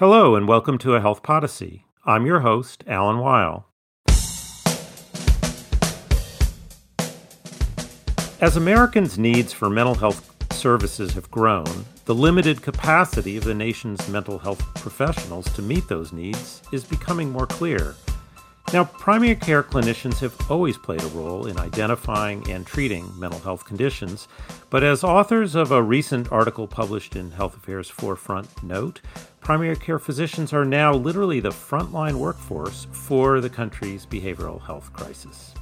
Hello, and welcome to A Health Podyssey. I'm your host, Alan Weil. As Americans' needs for mental health services have grown, the limited capacity of the nation's mental health professionals to meet those needs is becoming more clear. Now, primary care clinicians have always played a role in identifying and treating mental health conditions, but as authors of a recent article published in Health Affairs Forefront note, primary care physicians are now literally the frontline workforce for the country's behavioral health crisis.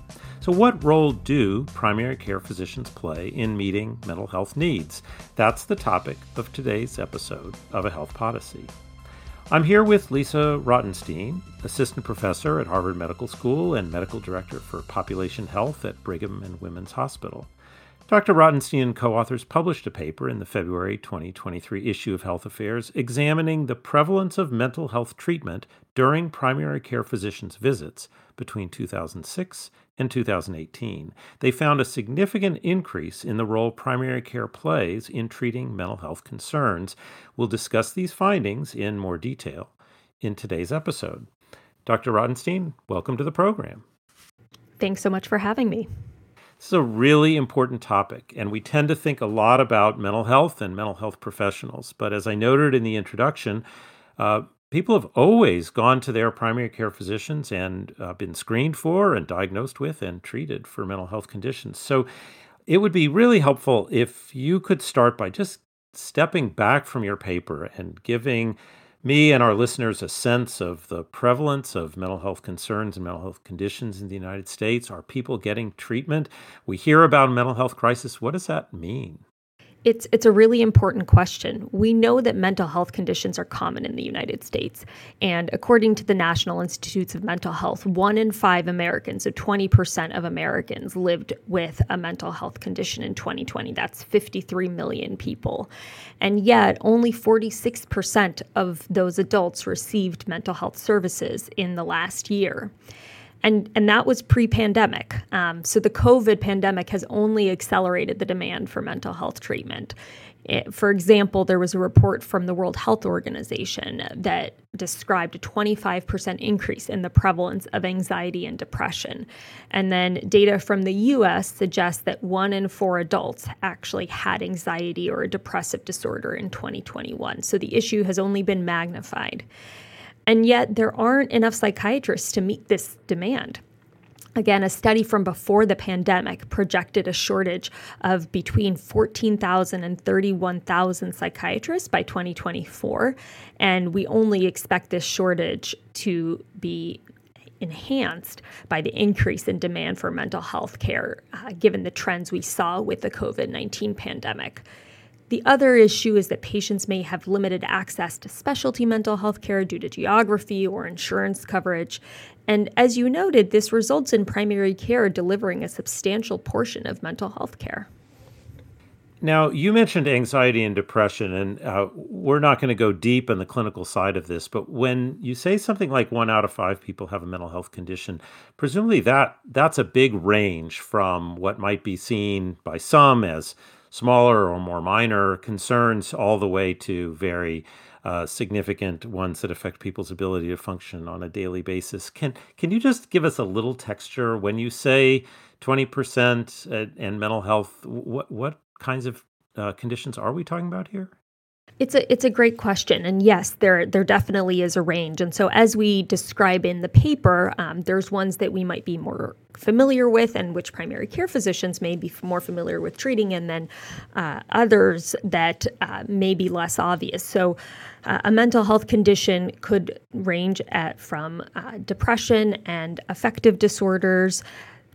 So, what role do primary care physicians play in meeting mental health needs? That's the topic of today's episode of A Health Podyssey. I'm here with Lisa Rotenstein, assistant professor at Harvard Medical School and medical director for population health at Brigham and Women's Hospital. Dr. Rotenstein and co authors published a paper in the February 2023 issue of Health Affairs examining the prevalence of mental health treatment during primary care physicians' visits between 2006 and 2018, they found a significant increase in the role primary care plays in treating mental health concerns. We'll discuss these findings in more detail in today's episode. Dr. Rotenstein, welcome to the program. Thanks so much for having me. This is a really important topic, and we tend to think a lot about mental health and mental health professionals. But as I noted in the introduction, uh, people have always gone to their primary care physicians and uh, been screened for and diagnosed with and treated for mental health conditions. So it would be really helpful if you could start by just stepping back from your paper and giving me and our listeners a sense of the prevalence of mental health concerns and mental health conditions in the United States. Are people getting treatment? We hear about a mental health crisis. What does that mean? It's it's a really important question. We know that mental health conditions are common in the United States, and according to the National Institutes of Mental Health, 1 in 5 Americans, so 20% of Americans lived with a mental health condition in 2020. That's 53 million people. And yet, only 46% of those adults received mental health services in the last year and and that was pre-pandemic. Um, so the COVID pandemic has only accelerated the demand for mental health treatment. It, for example, there was a report from the World Health Organization that described a 25% increase in the prevalence of anxiety and depression. And then data from the US suggests that one in four adults actually had anxiety or a depressive disorder in 2021. So the issue has only been magnified. And yet, there aren't enough psychiatrists to meet this demand. Again, a study from before the pandemic projected a shortage of between 14,000 and 31,000 psychiatrists by 2024. And we only expect this shortage to be enhanced by the increase in demand for mental health care, uh, given the trends we saw with the COVID 19 pandemic. The other issue is that patients may have limited access to specialty mental health care due to geography or insurance coverage. And as you noted, this results in primary care delivering a substantial portion of mental health care. Now, you mentioned anxiety and depression, and uh, we're not going to go deep in the clinical side of this, but when you say something like one out of five people have a mental health condition, presumably that that's a big range from what might be seen by some as smaller or more minor concerns, all the way to very uh, significant ones that affect people's ability to function on a daily basis. Can can you just give us a little texture when you say twenty percent and mental health? What what kinds of uh, conditions are we talking about here? It's a it's a great question, and yes, there there definitely is a range. And so, as we describe in the paper, um, there's ones that we might be more familiar with, and which primary care physicians may be more familiar with treating, and then uh, others that uh, may be less obvious. So, uh, a mental health condition could range at from uh, depression and affective disorders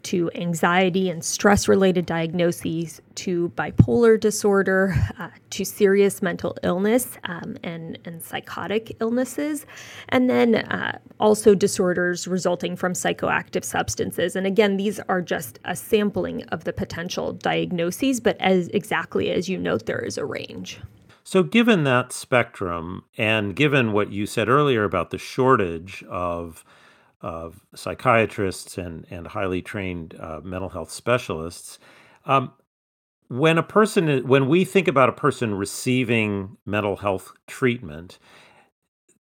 to anxiety and stress related diagnoses, to bipolar disorder, uh, to serious mental illness um, and, and psychotic illnesses, and then uh, also disorders resulting from psychoactive substances. And again, these are just a sampling of the potential diagnoses, but as exactly as you note, there is a range. So, given that spectrum, and given what you said earlier about the shortage of of psychiatrists and, and highly trained uh, mental health specialists. Um, when a person, when we think about a person receiving mental health treatment,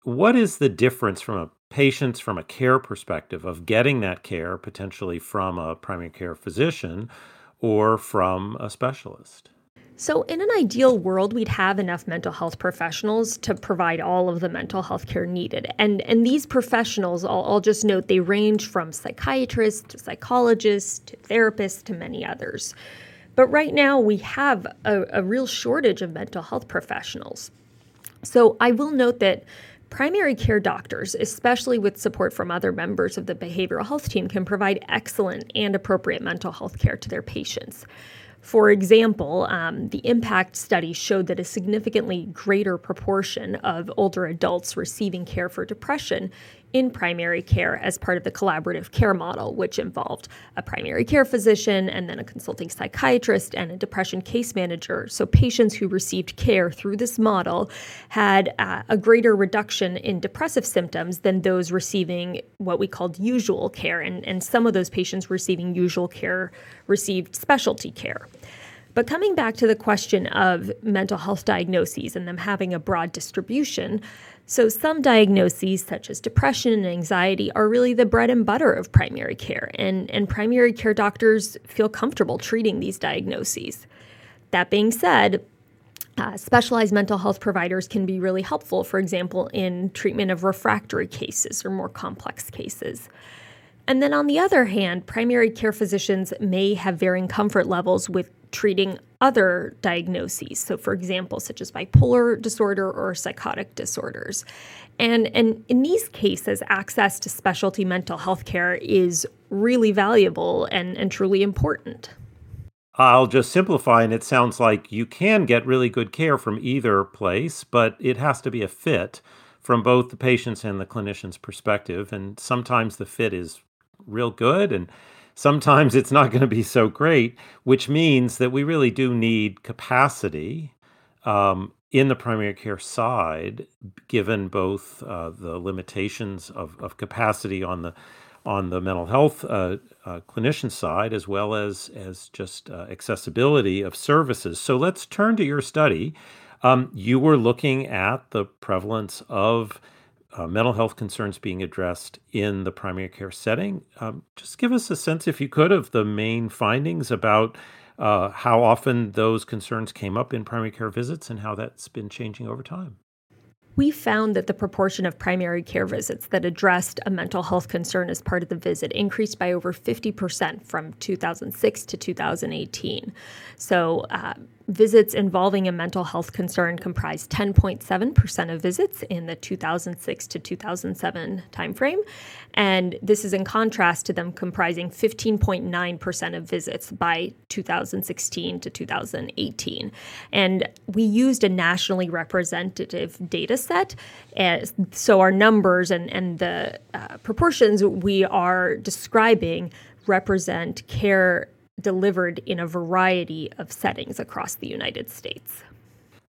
what is the difference from a patient's from a care perspective of getting that care potentially from a primary care physician or from a specialist? So, in an ideal world, we'd have enough mental health professionals to provide all of the mental health care needed. And, and these professionals, I'll, I'll just note, they range from psychiatrists to psychologists to therapists to many others. But right now, we have a, a real shortage of mental health professionals. So, I will note that Primary care doctors, especially with support from other members of the behavioral health team, can provide excellent and appropriate mental health care to their patients. For example, um, the impact study showed that a significantly greater proportion of older adults receiving care for depression in primary care as part of the collaborative care model, which involved a primary care physician and then a consulting psychiatrist and a depression case manager. So, patients who received care through this model had uh, a greater reduction in depressive symptoms than those receiving what we called usual care. And, and some of those patients receiving usual care received specialty care. But coming back to the question of mental health diagnoses and them having a broad distribution, so, some diagnoses, such as depression and anxiety, are really the bread and butter of primary care, and, and primary care doctors feel comfortable treating these diagnoses. That being said, uh, specialized mental health providers can be really helpful, for example, in treatment of refractory cases or more complex cases. And then on the other hand, primary care physicians may have varying comfort levels with treating other diagnoses. So, for example, such as bipolar disorder or psychotic disorders. And, and in these cases, access to specialty mental health care is really valuable and, and truly important. I'll just simplify, and it sounds like you can get really good care from either place, but it has to be a fit from both the patient's and the clinician's perspective. And sometimes the fit is real good, and sometimes it's not going to be so great, which means that we really do need capacity um, in the primary care side, given both uh, the limitations of, of capacity on the on the mental health uh, uh, clinician side, as well as as just uh, accessibility of services. So let's turn to your study. Um, you were looking at the prevalence of uh, mental health concerns being addressed in the primary care setting. Um, just give us a sense, if you could, of the main findings about uh, how often those concerns came up in primary care visits and how that's been changing over time we found that the proportion of primary care visits that addressed a mental health concern as part of the visit increased by over 50% from 2006 to 2018. So, uh, visits involving a mental health concern comprised 10.7% of visits in the 2006 to 2007 timeframe. And this is in contrast to them comprising 15.9% of visits by 2016 to 2018. And we used a nationally representative data set. As, so our numbers and, and the uh, proportions we are describing represent care delivered in a variety of settings across the United States.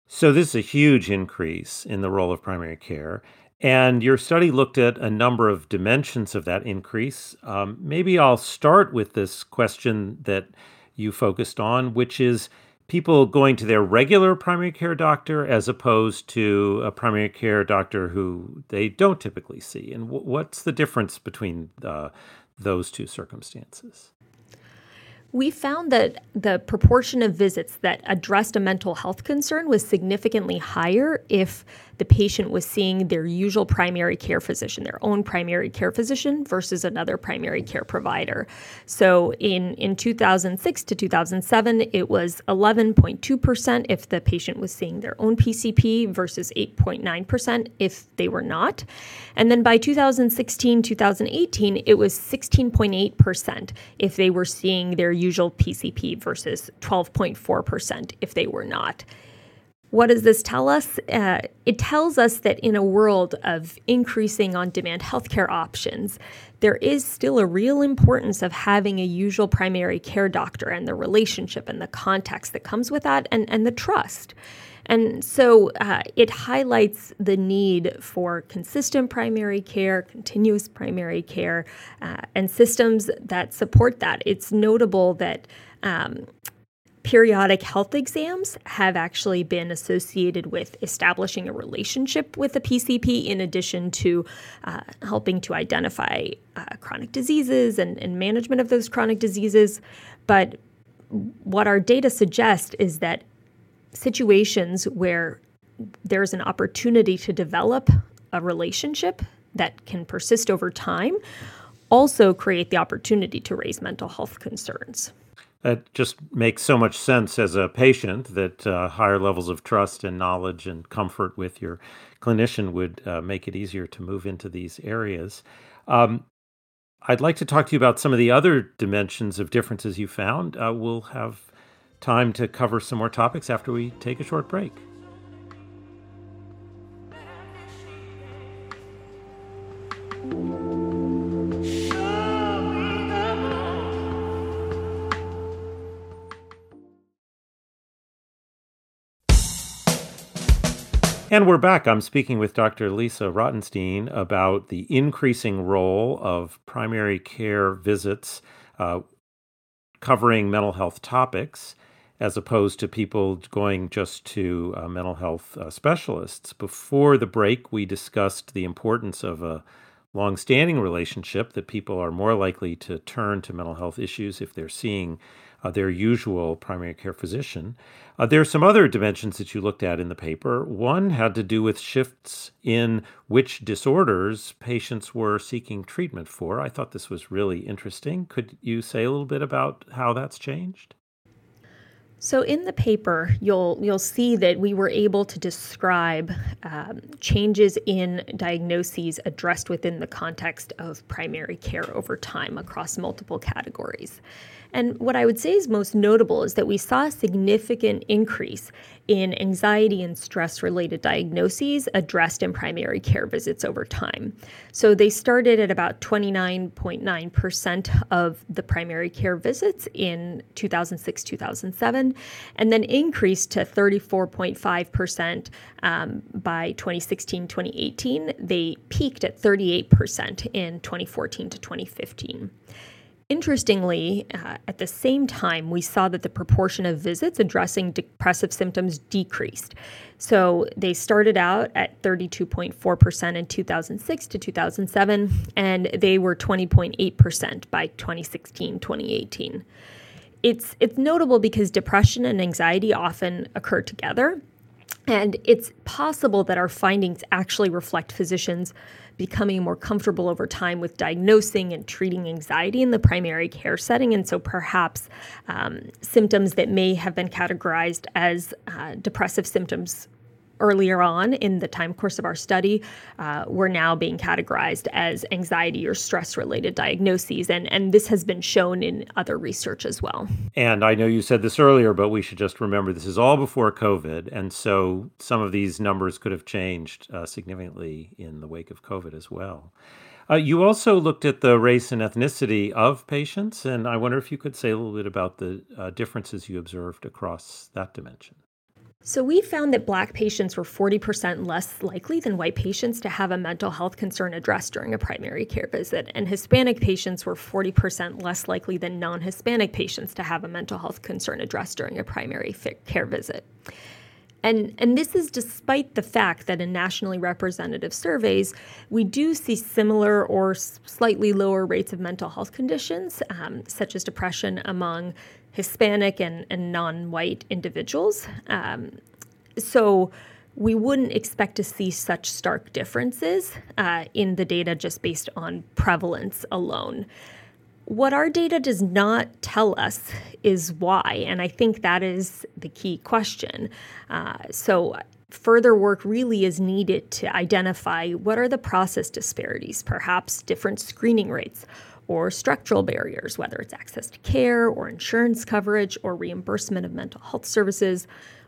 So, this is a huge increase in the role of primary care. And your study looked at a number of dimensions of that increase. Um, maybe I'll start with this question that you focused on, which is people going to their regular primary care doctor as opposed to a primary care doctor who they don't typically see. And w- what's the difference between uh, those two circumstances? We found that the proportion of visits that addressed a mental health concern was significantly higher if the patient was seeing their usual primary care physician, their own primary care physician, versus another primary care provider. So in, in 2006 to 2007, it was 11.2% if the patient was seeing their own PCP versus 8.9% if they were not. And then by 2016, 2018, it was 16.8% if they were seeing their usual PCP versus 12.4% if they were not. What does this tell us? Uh, it tells us that in a world of increasing on demand healthcare options, there is still a real importance of having a usual primary care doctor and the relationship and the context that comes with that and, and the trust. And so uh, it highlights the need for consistent primary care, continuous primary care, uh, and systems that support that. It's notable that. Um, periodic health exams have actually been associated with establishing a relationship with the PCP in addition to uh, helping to identify uh, chronic diseases and, and management of those chronic diseases. But what our data suggest is that situations where there's an opportunity to develop a relationship that can persist over time also create the opportunity to raise mental health concerns. That just makes so much sense as a patient that uh, higher levels of trust and knowledge and comfort with your clinician would uh, make it easier to move into these areas. Um, I'd like to talk to you about some of the other dimensions of differences you found. Uh, we'll have time to cover some more topics after we take a short break. And we're back. I'm speaking with Dr. Lisa Rotenstein about the increasing role of primary care visits uh, covering mental health topics as opposed to people going just to uh, mental health uh, specialists. Before the break, we discussed the importance of a long-standing relationship that people are more likely to turn to mental health issues if they're seeing uh, their usual primary care physician. Uh, there are some other dimensions that you looked at in the paper. One had to do with shifts in which disorders patients were seeking treatment for. I thought this was really interesting. Could you say a little bit about how that's changed? So in the paper, you'll you'll see that we were able to describe um, changes in diagnoses addressed within the context of primary care over time across multiple categories. And what I would say is most notable is that we saw a significant increase in anxiety and stress related diagnoses addressed in primary care visits over time. So they started at about 29.9% of the primary care visits in 2006 2007, and then increased to 34.5% um, by 2016 2018. They peaked at 38% in 2014 to 2015. Interestingly, uh, at the same time, we saw that the proportion of visits addressing depressive symptoms decreased. So they started out at 32.4% in 2006 to 2007, and they were 20.8% by 2016 2018. It's, it's notable because depression and anxiety often occur together, and it's possible that our findings actually reflect physicians' becoming more comfortable over time with diagnosing and treating anxiety in the primary care setting. And so perhaps um, symptoms that may have been categorized as uh, depressive symptoms earlier on in the time course of our study uh, were now being categorized as anxiety or stress related diagnoses. And, and this has been shown in other research as well. And I know you said this earlier, but we should just remember this is all before COVID. And so some of these numbers could have changed uh, significantly in the wake of COVID as well. Uh, you also looked at the race and ethnicity of patients, and I wonder if you could say a little bit about the uh, differences you observed across that dimension. So, we found that Black patients were 40% less likely than white patients to have a mental health concern addressed during a primary care visit, and Hispanic patients were 40% less likely than non Hispanic patients to have a mental health concern addressed during a primary care visit. And, and this is despite the fact that in nationally representative surveys, we do see similar or slightly lower rates of mental health conditions, um, such as depression, among Hispanic and, and non white individuals. Um, so we wouldn't expect to see such stark differences uh, in the data just based on prevalence alone. What our data does not tell us is why, and I think that is the key question. Uh, so, further work really is needed to identify what are the process disparities, perhaps different screening rates or structural barriers, whether it's access to care or insurance coverage or reimbursement of mental health services,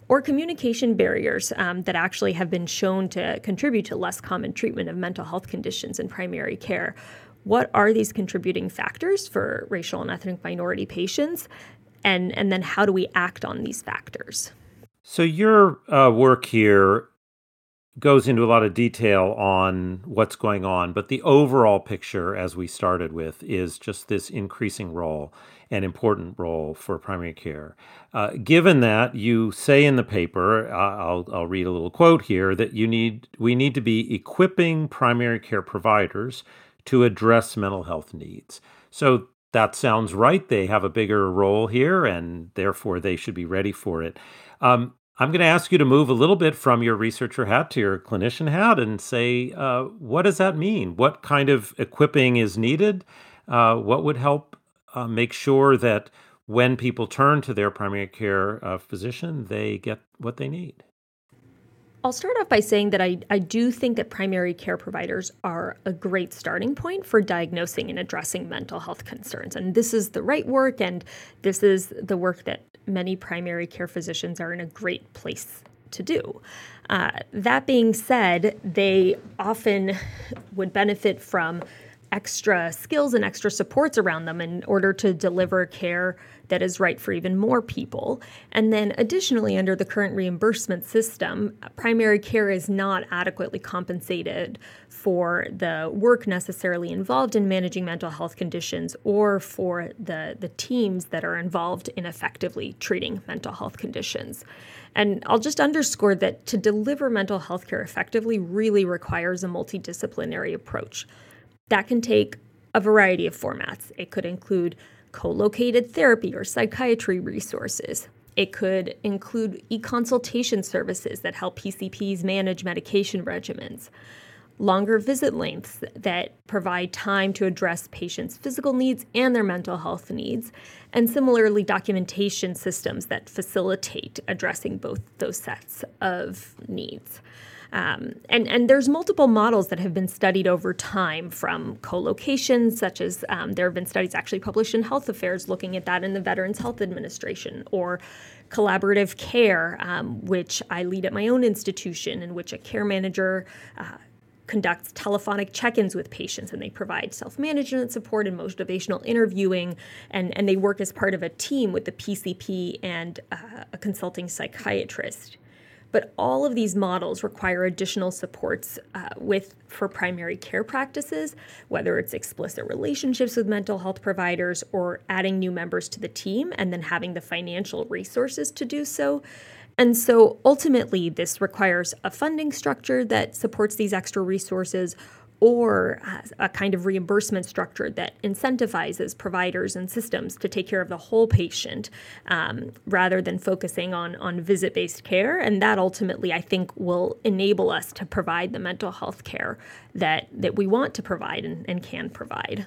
or communication barriers um, that actually have been shown to contribute to less common treatment of mental health conditions in primary care. What are these contributing factors for racial and ethnic minority patients? And, and then how do we act on these factors? So, your uh, work here goes into a lot of detail on what's going on, but the overall picture, as we started with, is just this increasing role. an important role for primary care. Uh, given that, you say in the paper, I'll, I'll read a little quote here, that you need we need to be equipping primary care providers to address mental health needs. So that sounds right. They have a bigger role here, and therefore they should be ready for it. Um, I'm going to ask you to move a little bit from your researcher hat to your clinician hat and say, uh, what does that mean? What kind of equipping is needed? Uh, what would help uh, make sure that when people turn to their primary care uh, physician, they get what they need? I'll start off by saying that I, I do think that primary care providers are a great starting point for diagnosing and addressing mental health concerns. And this is the right work, and this is the work that many primary care physicians are in a great place to do. Uh, that being said, they often would benefit from extra skills and extra supports around them in order to deliver care that is right for even more people. And then, additionally, under the current reimbursement system, primary care is not adequately compensated for the work necessarily involved in managing mental health conditions or for the, the teams that are involved in effectively treating mental health conditions. And I'll just underscore that to deliver mental health care effectively really requires a multidisciplinary approach. That can take a variety of formats. It could include co located therapy or psychiatry resources. It could include e consultation services that help PCPs manage medication regimens, longer visit lengths that provide time to address patients' physical needs and their mental health needs, and similarly, documentation systems that facilitate addressing both those sets of needs. Um, and, and there's multiple models that have been studied over time from co-location, such as um, there have been studies actually published in Health Affairs looking at that in the Veterans Health Administration, or collaborative care, um, which I lead at my own institution, in which a care manager uh, conducts telephonic check-ins with patients and they provide self-management support and motivational interviewing. And, and they work as part of a team with the pcp and uh, a consulting psychiatrist but all of these models require additional supports uh, with for primary care practices, whether it's explicit relationships with mental health providers or adding new members to the team and then having the financial resources to do so. And so ultimately, this requires a funding structure that supports these extra resources or a kind of reimbursement structure that incentivizes providers and systems to take care of the whole patient um, rather than focusing on, on visit based care. And that ultimately, I think, will enable us to provide the mental health care that, that we want to provide and, and can provide.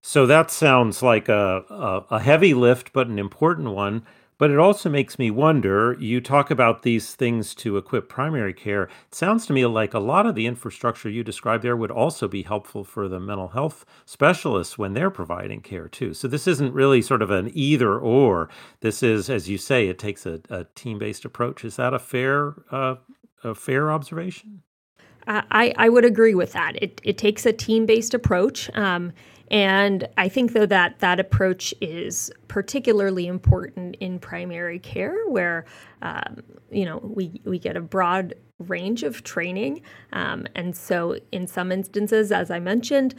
So that sounds like a, a, a heavy lift, but an important one. But it also makes me wonder you talk about these things to equip primary care. It sounds to me like a lot of the infrastructure you described there would also be helpful for the mental health specialists when they're providing care, too. So this isn't really sort of an either or. This is, as you say, it takes a, a team based approach. Is that a fair, uh, a fair observation? I, I would agree with that. It, it takes a team based approach. Um, and I think, though, that that approach is particularly important in primary care, where um, you know we we get a broad range of training, um, and so in some instances, as I mentioned.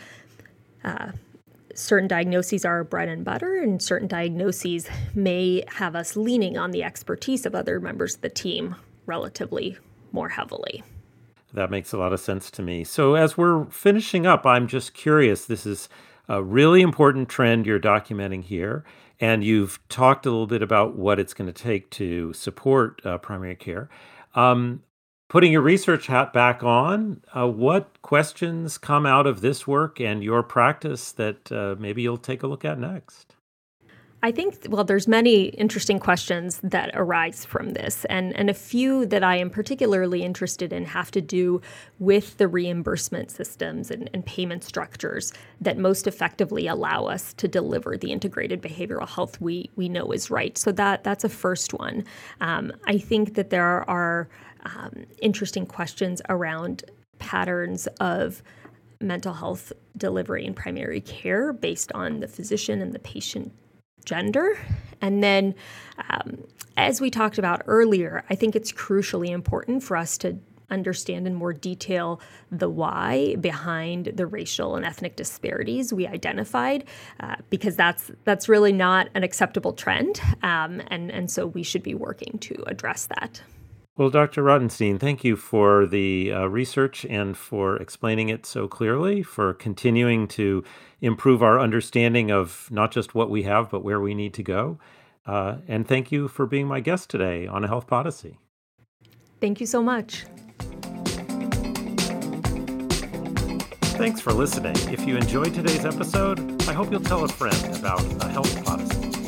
Uh, certain diagnoses are bread and butter, and certain diagnoses may have us leaning on the expertise of other members of the team relatively more heavily. That makes a lot of sense to me. So, as we're finishing up, I'm just curious. This is a really important trend you're documenting here. And you've talked a little bit about what it's going to take to support uh, primary care. Um, putting your research hat back on, uh, what questions come out of this work and your practice that uh, maybe you'll take a look at next? I think, well, there's many interesting questions that arise from this, and, and a few that I am particularly interested in have to do with the reimbursement systems and, and payment structures that most effectively allow us to deliver the integrated behavioral health we, we know is right. So that that's a first one. Um, I think that there are um, interesting questions around patterns of mental health delivery in primary care based on the physician and the patient gender. And then, um, as we talked about earlier, I think it's crucially important for us to understand in more detail the why behind the racial and ethnic disparities we identified, uh, because that's that's really not an acceptable trend, um, and and so we should be working to address that. Well, Dr. Rotenstein, thank you for the uh, research and for explaining it so clearly, for continuing to improve our understanding of not just what we have, but where we need to go. Uh, and thank you for being my guest today on A Health Podyssey. Thank you so much. Thanks for listening. If you enjoyed today's episode, I hope you'll tell a friend about A Health Podyssey.